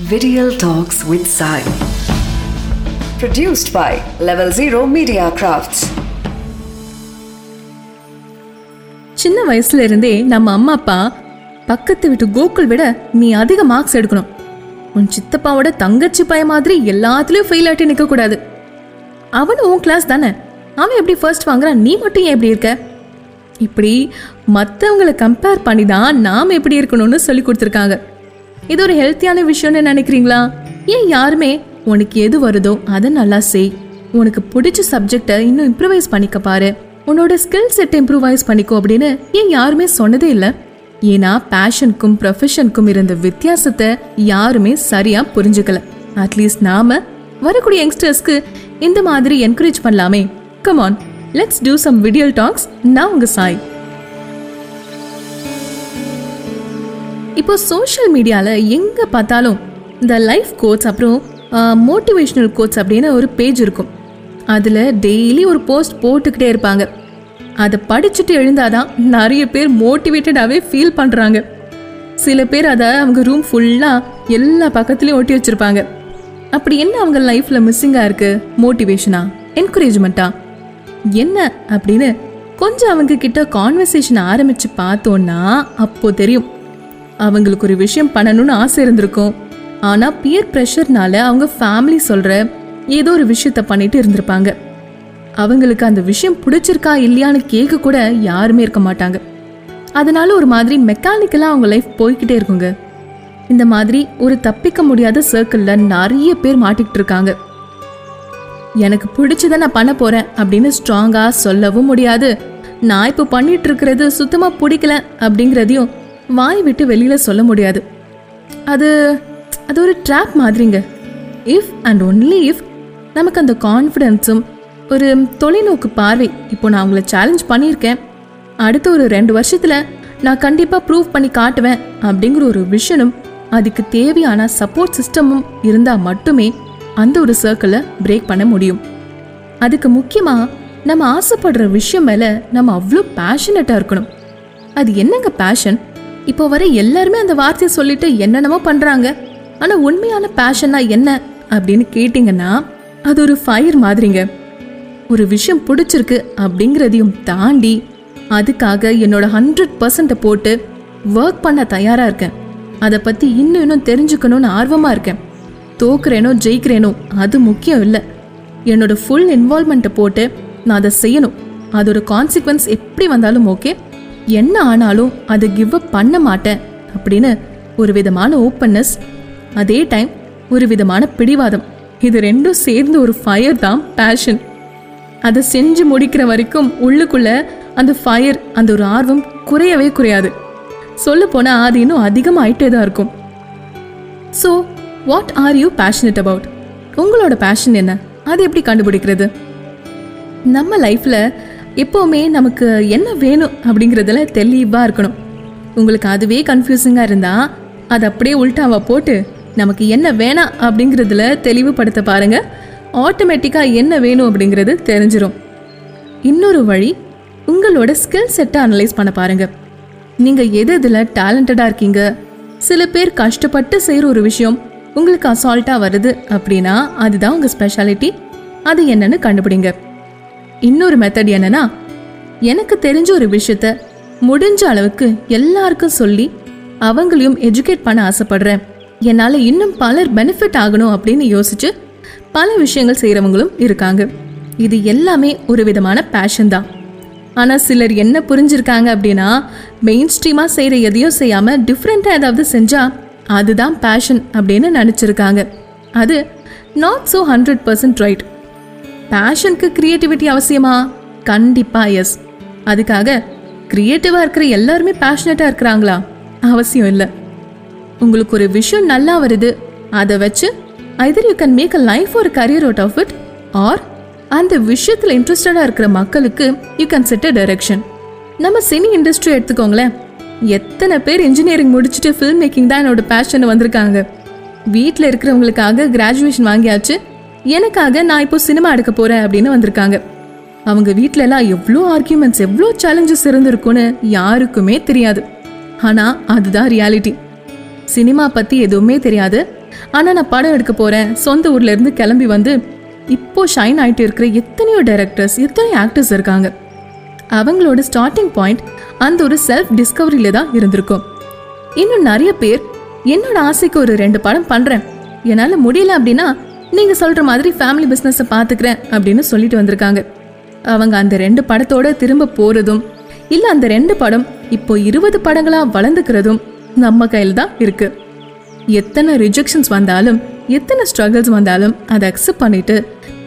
Video Talks with Sai. Produced by Level Zero Media Crafts. சின்ன வயசுல இருந்தே நம்ம அம்மா அப்பா பக்கத்து வீட்டு கோகுல் விட நீ அதிக மார்க்ஸ் எடுக்கணும். உன் சித்தப்பாவோட தங்கச்சி பையன் மாதிரி எல்லாத்துலயும் ஃபெயில் ஆட்டி நிக்க கூடாது அவனும் உன் கிளாஸ் தானே? அவன் எப்படி ஃபர்ஸ்ட் வாங்குறான்? நீ மட்டும் ஏன் எப்படி இருக்க? இப்படி மற்றவங்களை கம்பேர் பண்ணி தான் நாம் எப்படி இருக்கணும்னு சொல்லி கொடுத்துருக்காங்க. இது ஒரு ஹெல்த்தியான விஷயம்னு நினைக்கிறீங்களா? ஏன் யாருமே உனக்கு எது வருதோ அதை நல்லா செய். உனக்கு பிடிச்ச சப்ஜெக்டை இன்னும் இம்ப்ரூவைஸ் பண்ணிக்க பாரு. உன்னோட ஸ்கில் செட் இம்ப்ரூவைஸ் பண்ணிக்கோ அப்படின்னு ஏன் யாருமே சொன்னதே இல்லை? ஏன்னா பேஷனுக்கும் ப்ரொஃபஷனுக்கும் இருந்த வித்தியாசத்தை யாருமே சரியா புரிஞ்சுக்கல. அட்லீஸ்ட் நாம வரக்கூடிய யங்ஸ்டர்ஸ்க்கு இந்த மாதிரி என்கரேஜ் பண்ணலாமே. Come on let's do some video talks நான் உங்க சாய். இப்போ சோஷியல் மீடியாவில் எங்கே பார்த்தாலும் இந்த லைஃப் கோட்ஸ் அப்புறம் மோட்டிவேஷ்னல் கோட்ஸ் அப்படின்னு ஒரு பேஜ் இருக்கும். அதில் டெய்லி ஒரு போஸ்ட் போட்டுக்கிட்டே இருப்பாங்க. அதை படிச்சுட்டு எழுந்தாதான் நிறைய பேர் மோட்டிவேட்டடாகவே ஃபீல் பண்ணுறாங்க சில பேர் அதை அவங்க ரூம் ஃபுல்லாக எல்லா பக்கத்துலேயும் ஒட்டி வச்சுருப்பாங்க. அப்படி என்ன அவங்க லைஃப்பில் மிஸ்ஸிங்காக இருக்குது மோட்டிவேஷனா என்கரேஜ்மெண்ட்டா என்ன அப்படின்னு கொஞ்சம் அவங்க கிட்ட கான்வர்சேஷன் ஆரம்பித்து பார்த்தோன்னா அப்போது தெரியும். அவங்களுக்கு ஒரு விஷயம் பண்ணணும்னு ஆசை இருந்திருக்கும். ஆனா பியர் ப்ரெஷர்னால அவங்க ஃபேமிலி சொல்ற ஏதோ ஒரு விஷயத்த பண்ணிட்டு இருந்திருப்பாங்க. அவங்களுக்கு அந்த விஷயம் பிடிச்சிருக்கா இல்லையான்னு கேட்க கூட யாருமே இருக்க மாட்டாங்க. அதனால ஒரு மாதிரி மெக்கானிக்கலாக அவங்க லைஃப் போய்கிட்டே இருக்குங்க. இந்த மாதிரி ஒரு தப்பிக்க முடியாத சர்க்கிளில் நிறைய பேர் மாட்டிக்கிட்டு இருக்காங்க. எனக்கு பிடிச்சதை நான் பண்ண போறேன் அப்படின்னு ஸ்ட்ராங்காக சொல்லவும் முடியாது. நான் இப்போ பண்ணிட்டு இருக்கிறது சுத்தமாக பிடிக்கல அப்படிங்கிறதையும் வாய் விட்டு வெளியில் சொல்ல முடியாது. அது அது ஒரு ட்ராப் மாதிரிங்க. இஃப் அண்ட் ஒன்லி இஃப் நமக்கு அந்த கான்ஃபிடென்ஸும் ஒரு தொலைநோக்கு பார்வை இப்போ நான் உங்களை சேலஞ்ச் பண்ணியிருக்கேன். அடுத்த ஒரு ரெண்டு வருஷத்தில் நான் கண்டிப்பாக ப்ரூவ் பண்ணி காட்டுவேன் அப்படிங்கிற ஒரு விஷனும் அதுக்கு தேவையான சப்போர்ட் சிஸ்டமும் இருந்தால் மட்டுமே அந்த ஒரு சர்க்கிளை பிரேக் பண்ண முடியும். அதுக்கு முக்கியமாக நம்ம ஆசைப்படுற விஷயம் மேலே நம்ம அவ்வளோ பேஷனட்டாக இருக்கணும். அது என்னங்க பேஷன் இப்போ வரை எல்லாருமே அந்த வார்த்தையை சொல்லிட்டு என்னென்னமோ பண்ணுறாங்க ஆனால் உண்மையான பேஷன்னா என்ன அப்படின்னு கேட்டிங்கன்னா அது ஒரு ஃபயர் மாதிரிங்க. ஒரு விஷயம் பிடிச்சிருக்கு அப்படிங்கிறதையும் தாண்டி அதுக்காக என்னோட ஹண்ட்ரட் பர்சன்ட்டை போட்டு ஒர்க் பண்ண தயாராக இருக்கேன். அதை பற்றி இன்னும் இன்னும் தெரிஞ்சுக்கணும்னு ஆர்வமாக இருக்கேன். தோக்குறேனோ ஜெயிக்கிறேனோ அது முக்கியம் இல்லை. என்னோட ஃபுல் இன்வால்மெண்ட்டை போட்டு நான் அதை செய்யணும். அதோட கான்சிக்வன்ஸ் எப்படி வந்தாலும் ஓகே என்ன ஆனாலும் அதை கிவ் அப் பண்ண மாட்டேன் அப்படின்னு ஒரு விதமான ஓப்பன்னஸ் அதே டைம் ஒரு விதமான பிடிவாதம். இது ரெண்டும் சேர்ந்து ஒரு ஃபயர் தான் பேஷன் அதை செஞ்சு முடிக்கிற வரைக்கும் உள்ளுக்குள்ள அந்த ஃபயர் அந்த ஒரு ஆர்வம் குறையவே குறையாது. சொல்ல போனால் அது இன்னும் அதிகமாயிட்டே தான் இருக்கும். So what are you passionate about உங்களோட பேஷன் என்ன? அது எப்படி கண்டுபிடிக்கிறது? நம்ம லைஃப்பில் எப்போவுமே நமக்கு என்ன வேணும் அப்படிங்கிறதுல தெளிவாக இருக்கணும். உங்களுக்கு அதுவே கன்ஃபியூசிங்காக இருந்தால் அது அப்படியே உள்டாவை போட்டு நமக்கு என்ன வேணாம் அப்படிங்கிறதுல தெளிவுபடுத்த பாருங்கள் ஆட்டோமேட்டிக்காக என்ன வேணும் அப்படிங்கிறது தெரிஞ்சிடும் இன்னொரு வழி உங்களோட ஸ்கில் செட்டை அனலைஸ் பண்ண பாருங்கள் நீங்கள் எது இதில் டேலண்டடாக இருக்கீங்க? சில பேர் கஷ்டப்பட்டு செய்கிற ஒரு விஷயம் உங்களுக்கு அசால்ட்டாக வருது அப்படின்னா அதுதான் உங்கள் ஸ்பெஷாலிட்டி அது என்னன்னு கண்டுபிடிங்க. இன்னொரு மெத்தட் என்னன்னா எனக்கு தெரிஞ்ச ஒரு விஷயத்த முடிஞ்ச அளவுக்கு எல்லாருக்கும் சொல்லி அவங்களையும் எஜுகேட் பண்ண ஆசைப்படுறேன். என்னால் இன்னும் பலர் பெனிஃபிட் ஆகணும் அப்படின்னு யோசிச்சு பல விஷயங்கள் செய்கிறவங்களும் இருக்காங்க. இது எல்லாமே ஒரு விதமான பேஷன் தான். ஆனால் சிலர் என்ன புரிஞ்சிருக்காங்க அப்படின்னா மெயின் ஸ்ட்ரீமாக செய்கிற எதையும் செய்யாமல் டிஃப்ரெண்ட்டாக ஏதாவது செஞ்சால் அதுதான் பேஷன் அப்படின்னு நினச்சிருக்காங்க. அது not so hundred percent right பேஷனுக்கு creativity அவசியமா? கண்டிப்பா எஸ் அதுக்காக கிரியேட்டிவா இருக்கிற எல்லாருமே பேஷனட்டா இருக்கிறாங்களா? அவசியம் இல்லை. உங்களுக்கு ஒரு விஷயம் நல்லா வருது அதை வச்சு either you can make a life ஒரு career out of it or அந்த விஷயத்தில் இன்ட்ரெஸ்டடாக இருக்கிற மக்களுக்கு you can set a direction நம்ம சினி இண்டஸ்ட்ரி எடுத்துக்கோங்களேன். எத்தனை பேர் இன்ஜினியரிங் முடிச்சுட்டு ஃபில்ம் மேக்கிங் தான் என்னோட பேஷன் வந்திருக்காங்க. வீட்டில் இருக்கிறவங்களுக்காக கிராஜுவேஷன் வாங்கியாச்சு. எனக்காக நான் இப்போ சினிமா எடுக்க போறேன் அப்படின்னு வந்திருக்காங்க. அவங்க வீட்டிலலாம் எல்லாம் எவ்வளோ ஆர்கியூமெண்ட்ஸ் எவ்வளோ சேலஞ்சஸ் இருந்திருக்கும்னு யாருக்குமே தெரியாது. ஆனால் அதுதான் ரியாலிட்டி சினிமா பத்தி எதுவுமே தெரியாது. ஆனால் நான் படம் எடுக்க போகிறேன் சொந்த ஊர்ல இருந்து கிளம்பி வந்து இப்போ ஷைன் ஆகிட்டு இருக்கிற எத்தனையோ டைரக்டர்ஸ் எத்தனையோ ஆக்டர்ஸ் இருக்காங்க. அவங்களோட ஸ்டார்டிங் பாயிண்ட் அந்த ஒரு செல்ஃப் டிஸ்கவரியில தான் இருந்திருக்கும். இன்னும் நிறைய பேர் என்னோட ஆசைக்கு ஒரு ரெண்டு படம் பண்றேன். என்னால் முடியல அப்படின்னா நீங்கள் சொல்கிற மாதிரி ஃபேமிலி பிஸ்னஸை பார்த்துக்கிறேன் அப்படின்னு சொல்லிட்டு வந்திருக்காங்க. அவங்க அந்த ரெண்டு படத்தோட திரும்ப போகிறதும் இல்லை அந்த ரெண்டு படம் இப்போ இருபது படங்களாக வளர்ந்துக்கிறதும் நம்ம கையில் தான் இருக்குது எத்தனை ரிஜெக்ஷன்ஸ் வந்தாலும் எத்தனை ஸ்ட்ரகிள்ஸ் வந்தாலும் அதை அக்செப்ட் பண்ணிட்டு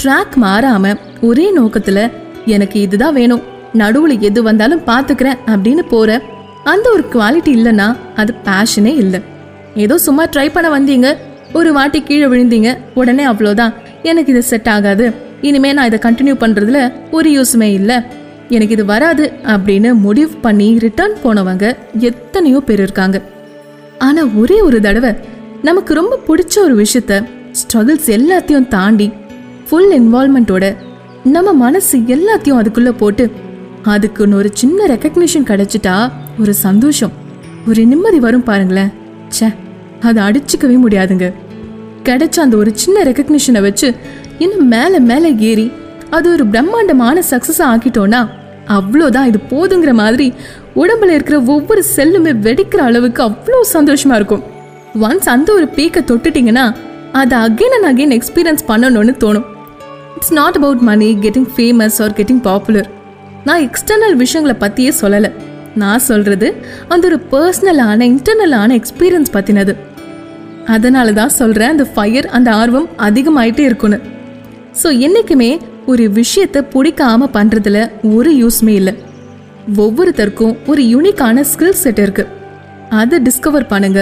ட்ராக் மாறாமல் ஒரே நோக்கத்தில் எனக்கு இதுதான் வேணும் நடுவில் எது வந்தாலும் பார்த்துக்கிறேன் அப்படின்னு போகிற அந்த ஒரு குவாலிட்டி இல்லைன்னா அது பேஷனே இல்லை. ஏதோ சும்மா ட்ரை பண்ண வந்தீங்க ஒரு வாட்டி கீழே விழுந்தீங்க உடனே அவ்வளோதான். எனக்கு இது செட் ஆகாது. இனிமே நான் இதை கண்டினியூ பண்ணுறதுல ஒரு யூஸுமே இல்லை. எனக்கு இது வராது அப்படின்னு முடிவு பண்ணி ரிட்டர்ன் போனவங்க எத்தனையோ பேர் இருக்காங்க. ஆனால் ஒரே ஒரு தடவை நமக்கு ரொம்ப பிடிச்ச ஒரு விஷயத்த ஸ்ட்ரகிள்ஸ் எல்லாத்தையும் தாண்டி ஃபுல் இன்வால்மெண்ட்டோட நம்ம மனசு எல்லாத்தையும் அதுக்குள்ளே போட்டு அதுக்குன்னு ஒரு சின்ன ரெக்கக்னிஷன் கிடைச்சிட்டா ஒரு சந்தோஷம். ஒரு நிம்மதி வரும் பாருங்களேன். ச்சே அதை அடிச்சுக்கவே முடியாதுங்க. கிடைச்ச அந்த ஒரு சின்ன ரெக்கக்னிஷனை வச்சு இன்னும் மேலே மேலே ஏறி அது ஒரு பிரம்மாண்டமான சக்ஸஸ் ஆக்கிட்டோன்னா அவ்வளோதான் இது போதுங்கிற மாதிரி உடம்புல இருக்கிற ஒவ்வொரு செல்லுமே வெடிக்கிற அளவுக்கு அவ்வளோ சந்தோஷமா இருக்கும். ஒன்ஸ் அந்த ஒரு பீக்கை தொட்டுட்டிங்கன்னா அதை அகைன் அண்ட் அகைன் எக்ஸ்பீரியன்ஸ் பண்ணணும்னு தோணும். It's not about money getting famous or getting popular நான் எக்ஸ்டர்னல் விஷயங்களை பற்றியே சொல்லலை. நான் சொல்கிறது அந்த ஒரு பர்சனலான இன்டர்னலான எக்ஸ்பீரியன்ஸ் பற்றினது அதனால தான் சொல்கிறேன் அந்த ஃபயர் அந்த ஆர்வம் அதிகமாயிட்டே இருக்குன்னு. ஸோ என்றைக்குமே ஒரு விஷயத்தை பிடிக்காம பண்ணுறதுல ஒரு யூஸ்மே இல்லை. ஒவ்வொருத்தருக்கும் ஒரு யூனிக்கான ஸ்கில் செட் இருக்குது அதை டிஸ்கவர் பண்ணுங்க.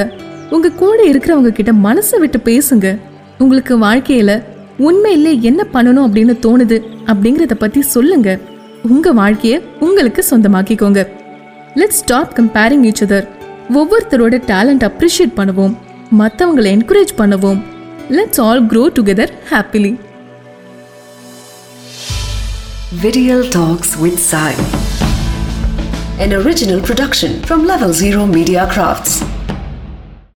உங்கள் கூட இருக்கிறவங்க கிட்ட மனசை விட்டு பேசுங்க. உங்களுக்கு வாழ்க்கையில் உண்மையிலே என்ன பண்ணணும் அப்படின்னு தோணுது அப்படிங்கிறத பற்றி சொல்லுங்க. உங்கள் வாழ்க்கையை உங்களுக்கு சொந்தமாக்கிக்கோங்க. Let's stop comparing each other ஒவ்வொருத்தரோட டேலண்ட் அப்ரிஷியேட் பண்ணுவோம். மற்றவங்களை என்கரேஜ் பண்ணுவோம் let's all grow together happily Video Talks with Sai. An original production from Level Zero Media Crafts.